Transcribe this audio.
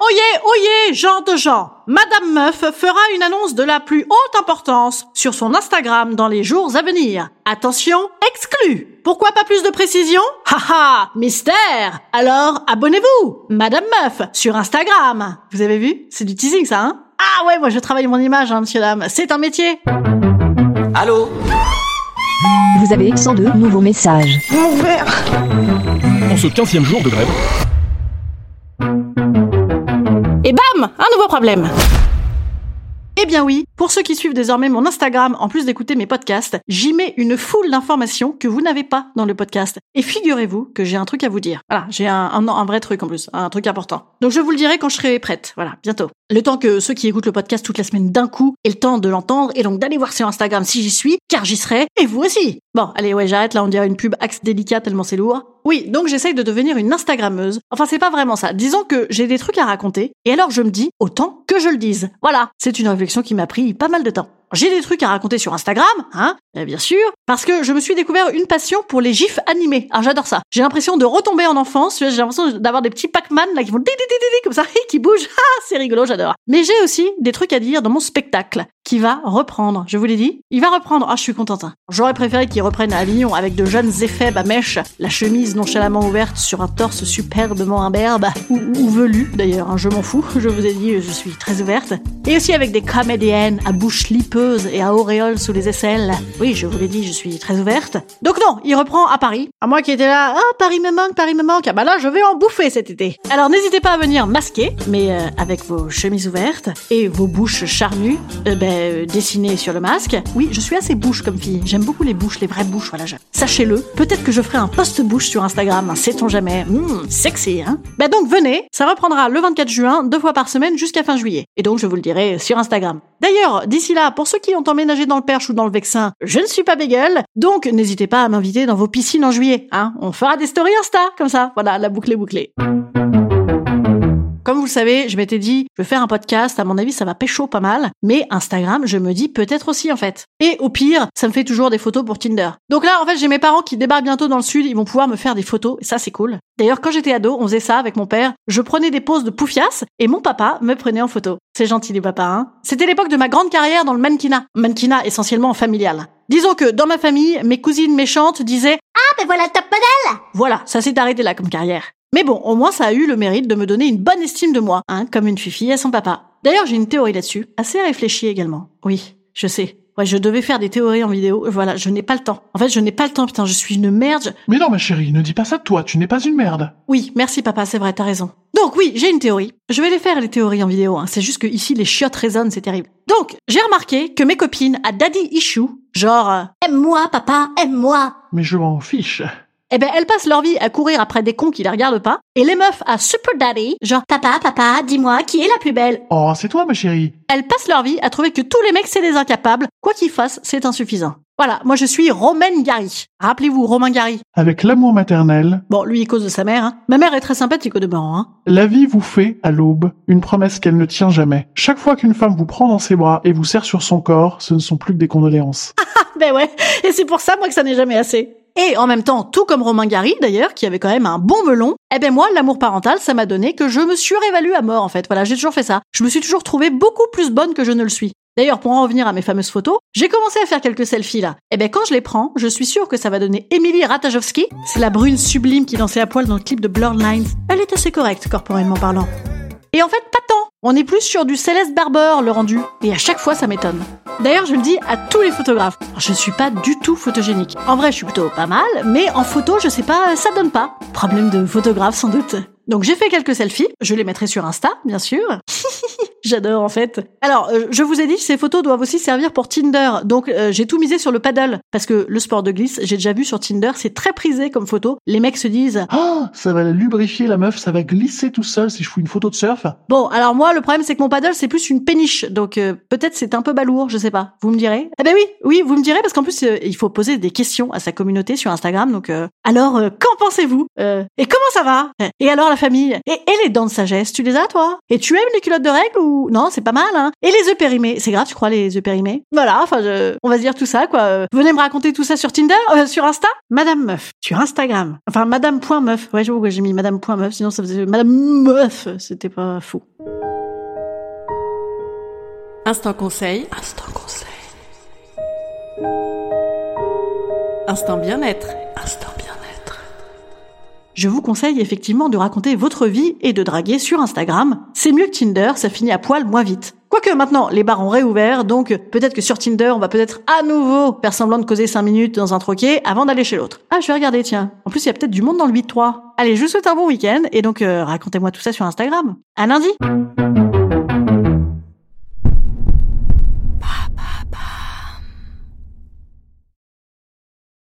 Oyez, oyez, genre de gens. Madame Meuf fera une annonce de la plus haute importance sur son Instagram dans les jours à venir. Attention, exclu. Pourquoi pas plus de précision? Haha, mystère. Alors, abonnez-vous, Madame Meuf, sur Instagram. Vous avez vu? C'est du teasing ça, hein? Ah ouais, moi je travaille mon image, hein, monsieur dame. C'est un métier. Allô? Vous avez 102 nouveaux messages. En ce 15e jour de grève, Et bam Un nouveau problème eh bien oui, pour ceux qui suivent désormais mon Instagram, en plus d'écouter mes podcasts, j'y mets une foule d'informations que vous n'avez pas dans le podcast. Et figurez-vous que j'ai un truc à vous dire. Voilà, j'ai un, un, un vrai truc en plus, un truc important. Donc je vous le dirai quand je serai prête. Voilà, bientôt. Le temps que ceux qui écoutent le podcast toute la semaine d'un coup aient le temps de l'entendre et donc d'aller voir sur Instagram si j'y suis, car j'y serai, et vous aussi. Bon, allez, ouais, j'arrête là, on dirait une pub axe délicat tellement c'est lourd. Oui, donc j'essaye de devenir une Instagrammeuse. Enfin, c'est pas vraiment ça. Disons que j'ai des trucs à raconter, et alors je me dis, autant que je le dise. Voilà, c'est une réflexion qui m'a pris pas mal de temps. J'ai des trucs à raconter sur Instagram, hein, bien sûr, parce que je me suis découvert une passion pour les gifs animés. Alors j'adore ça. J'ai l'impression de retomber en enfance. J'ai l'impression d'avoir des petits Pac-Man là qui font comme ça, qui bougent. Ah, c'est rigolo, j'adore. Mais j'ai aussi des trucs à dire dans mon spectacle qui va reprendre. Je vous l'ai dit, il va reprendre. Ah, je suis contente. hein. J'aurais préféré qu'il reprenne à Avignon avec de jeunes éphèbes à mèche, la chemise nonchalamment ouverte sur un torse superbement imberbe ou, velu d'ailleurs. hein, je m'en fous. Je vous ai dit, je suis très ouverte. Et aussi avec des comédiennes à bouche lipeuse et à auréole sous les aisselles. Oui, je vous l'ai dit, je suis très ouverte. Donc non, il reprend à Paris. À moi qui étais là, ah Paris me manque, Paris me manque. Ah bah là, je vais en bouffer cet été. Alors n'hésitez pas à venir masquer, mais euh, avec vos chemises ouvertes et vos bouches charnues, euh, ben, euh, dessinées sur le masque. Oui, je suis assez bouche comme fille. J'aime beaucoup les bouches, les vraies bouches. Voilà, sachez-le. Peut-être que je ferai un post bouche sur Instagram. hein, Sait-on jamais Mmh, Sexy, hein Bah donc venez. Ça reprendra le 24 juin, deux fois par semaine jusqu'à fin juillet. Et donc je vous le dirai sur Instagram. D'ailleurs, d'ici là, pour ceux qui ont emménagé dans le Perche ou dans le Vexin, je ne suis pas bégueule, donc n'hésitez pas à m'inviter dans vos piscines en juillet. Hein On fera des stories Insta, comme ça. Voilà, la boucle est bouclée. Vous le savez, je m'étais dit, je vais faire un podcast, à mon avis, ça va pécho pas mal, mais Instagram, je me dis peut-être aussi, en fait. Et au pire, ça me fait toujours des photos pour Tinder. Donc là, en fait, j'ai mes parents qui débarquent bientôt dans le sud, ils vont pouvoir me faire des photos, et ça, c'est cool. D'ailleurs, quand j'étais ado, on faisait ça avec mon père, je prenais des poses de poufias, et mon papa me prenait en photo. C'est gentil, les papas, hein. C'était l'époque de ma grande carrière dans le mannequinat. Mannequinat essentiellement familial. Disons que dans ma famille, mes cousines méchantes disaient ben voilà le top modèle voilà, ça s'est arrêté là comme carrière. Mais bon, au moins ça a eu le mérite de me donner une bonne estime de moi, hein, comme une fille à son papa. D'ailleurs, j'ai une théorie là-dessus, assez réfléchie également. Oui, je sais. Ouais, je devais faire des théories en vidéo, voilà, je n'ai pas le temps. En fait, je n'ai pas le temps, putain, je suis une merde. Mais non, ma chérie, ne dis pas ça de toi, tu n'es pas une merde. Oui, merci papa, c'est vrai, t'as raison. Donc oui, j'ai une théorie. Je vais les faire les théories en vidéo, hein. c'est juste que ici les chiottes résonnent, c'est terrible. Donc, j'ai remarqué que mes copines à daddy issue, genre, euh, Aime-moi, papa, aime-moi Mais je m'en fiche. Eh ben elles passent leur vie à courir après des cons qui les regardent pas, et les meufs à super daddy, genre, Papa, papa, dis-moi, qui est la plus belle? Oh, c'est toi, ma chérie. elles passent leur vie à trouver que tous les mecs c'est des incapables, quoi qu'ils fassent, c'est insuffisant. Voilà, moi je suis Romaine Gary. Rappelez-vous, Romain Gary. Avec l'amour maternel, Bon, lui il cause de sa mère, hein. Ma mère est très sympathique au demeurant, hein. la vie vous fait, à l'aube, une promesse qu'elle ne tient jamais. Chaque fois qu'une femme vous prend dans ses bras et vous serre sur son corps, ce ne sont plus que des condoléances. Ben ouais, et c'est pour ça moi que ça n'est jamais assez. Et en même temps, tout comme Romain Gary d'ailleurs, qui avait quand même un bon melon, eh ben moi, l'amour parental, ça m'a donné que je me surévalue à mort en fait. Voilà, j'ai toujours fait ça. Je me suis toujours trouvée beaucoup plus bonne que je ne le suis. D'ailleurs, pour en revenir à mes fameuses photos, j'ai commencé à faire quelques selfies là. Et ben quand je les prends, je suis sûre que ça va donner Emily Ratajkowski. C'est la brune sublime qui dansait à poil dans le clip de Blurred Lines. Elle est assez correcte corporellement parlant. Et en fait, pas tant. On est plus sur du Céleste Barber, le rendu. Et à chaque fois, ça m'étonne. D'ailleurs, je le dis à tous les photographes. Je suis pas du tout photogénique. En vrai, je suis plutôt pas mal, mais en photo, je sais pas, ça donne pas. Problème de photographe, sans doute. Donc j'ai fait quelques selfies. Je les mettrai sur Insta, bien sûr. J'adore en fait. Alors, euh, je vous ai dit, ces photos doivent aussi servir pour Tinder. Donc, euh, j'ai tout misé sur le paddle. Parce que le sport de glisse, j'ai déjà vu sur Tinder, c'est très prisé comme photo. Les mecs se disent Ah, ça va lubrifier la meuf, ça va glisser tout seul si je fous une photo de surf. Bon, alors moi, le problème, c'est que mon paddle, c'est plus une péniche. Donc, euh, peut-être c'est un peu balourd, je sais pas. Vous me direz Eh ben oui, oui, vous me direz, parce qu'en plus, euh, il faut poser des questions à sa communauté sur Instagram. Donc, euh, alors, euh, qu'en pensez-vous Euh, Et comment ça va? Et alors, la famille? Et, et les dents de sagesse, tu les as, toi? Et tu aimes les culottes de règles ou... Non, c'est pas mal, hein Et les œufs périmés C'est grave, tu crois, les œufs périmés? Voilà, enfin, je- on va se dire tout ça, quoi. Euh, Venez me raconter tout ça sur Tinder, euh, sur Insta? Madame Meuf, sur Instagram. Enfin, Madame.meuf. Ouais, j'avoue que j'ai mis Madame.meuf, sinon ça faisait Madame Meuf. C'était pas fou. Instant conseil. Instant conseil. Instant bien-être. Instant bien-être. Je vous conseille effectivement de raconter votre vie et de draguer sur Instagram. C'est mieux que Tinder, ça finit à poil moins vite. Quoique maintenant, les bars ont réouvert, donc peut-être que sur Tinder, on va peut-être à nouveau faire semblant de causer 5 minutes dans un troquet avant d'aller chez l'autre. Ah, je vais regarder, tiens. En plus, il y a peut-être du monde dans le 8-3. Allez, je vous souhaite un bon week-end, et donc euh, racontez-moi tout ça sur Instagram. À lundi